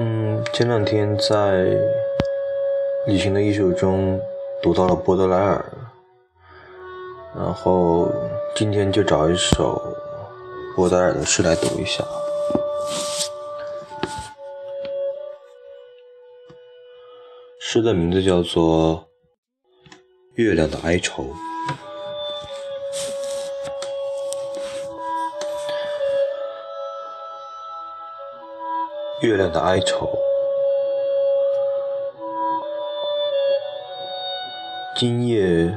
嗯，前两天在旅行的艺术中读到了波德莱尔，然后今天就找一首波德莱尔的诗来读一下。诗的名字叫做《月亮的哀愁》。月亮的哀愁，今夜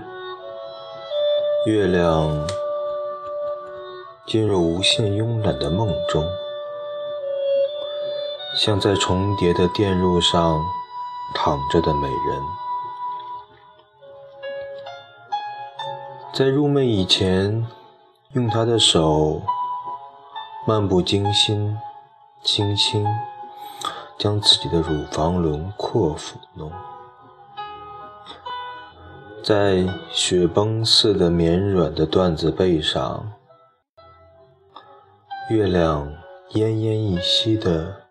月亮进入无限慵懒的梦中，像在重叠的电路上躺着的美人，在入梦以前，用她的手漫不经心，轻轻。将自己的乳房轮廓抚弄，在雪崩似的绵软的缎子背上，月亮奄奄一息的，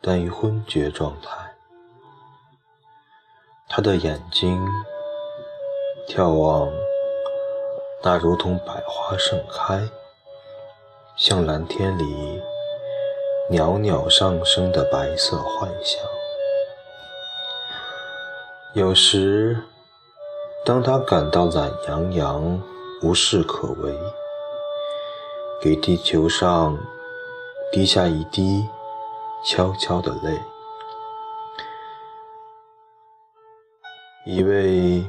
但于昏厥状态。他的眼睛眺望那如同百花盛开，像蓝天里。袅袅上升的白色幻想。有时，当他感到懒洋洋、无事可为，给地球上滴下一滴悄悄的泪。一位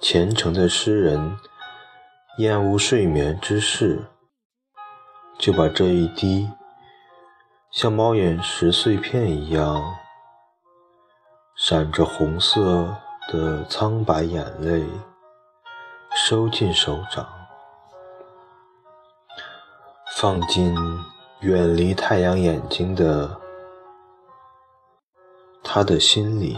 虔诚的诗人厌恶睡眠之事，就把这一滴。像猫眼石碎片一样，闪着红色的苍白眼泪，收进手掌，放进远离太阳眼睛的他的心里。